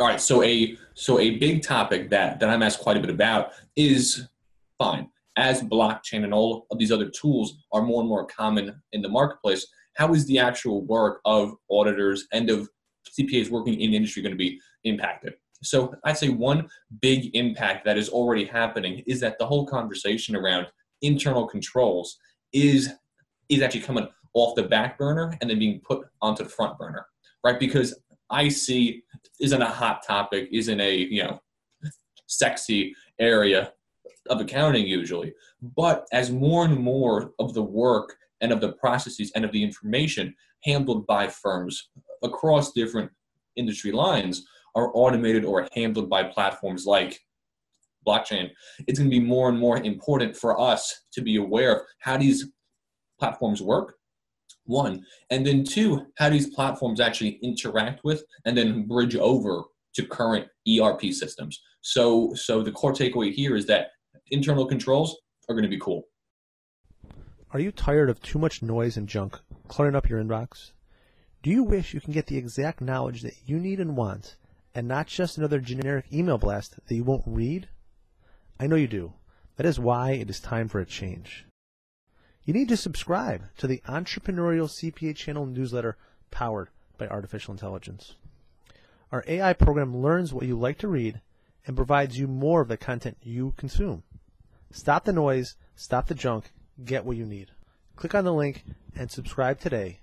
All right, so a so a big topic that that I'm asked quite a bit about is fine as blockchain and all of these other tools are more and more common in the marketplace. How is the actual work of auditors and of CPAs working in the industry going to be impacted? So I'd say one big impact that is already happening is that the whole conversation around internal controls is is actually coming off the back burner and then being put onto the front burner, right? Because IC isn't a hot topic, isn't a you know sexy area of accounting usually. But as more and more of the work and of the processes and of the information handled by firms across different industry lines are automated or handled by platforms like blockchain, it's going to be more and more important for us to be aware of how these platforms work. One, and then two, how these platforms actually interact with and then bridge over to current ERP systems. So, so the core takeaway here is that internal controls are going to be cool. Are you tired of too much noise and junk cluttering up your inbox? Do you wish you can get the exact knowledge that you need and want and not just another generic email blast that you won't read? I know you do. That is why it is time for a change. You need to subscribe to the Entrepreneurial CPA Channel newsletter powered by artificial intelligence. Our AI program learns what you like to read and provides you more of the content you consume. Stop the noise, stop the junk, get what you need. Click on the link and subscribe today.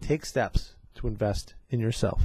Take steps to invest in yourself.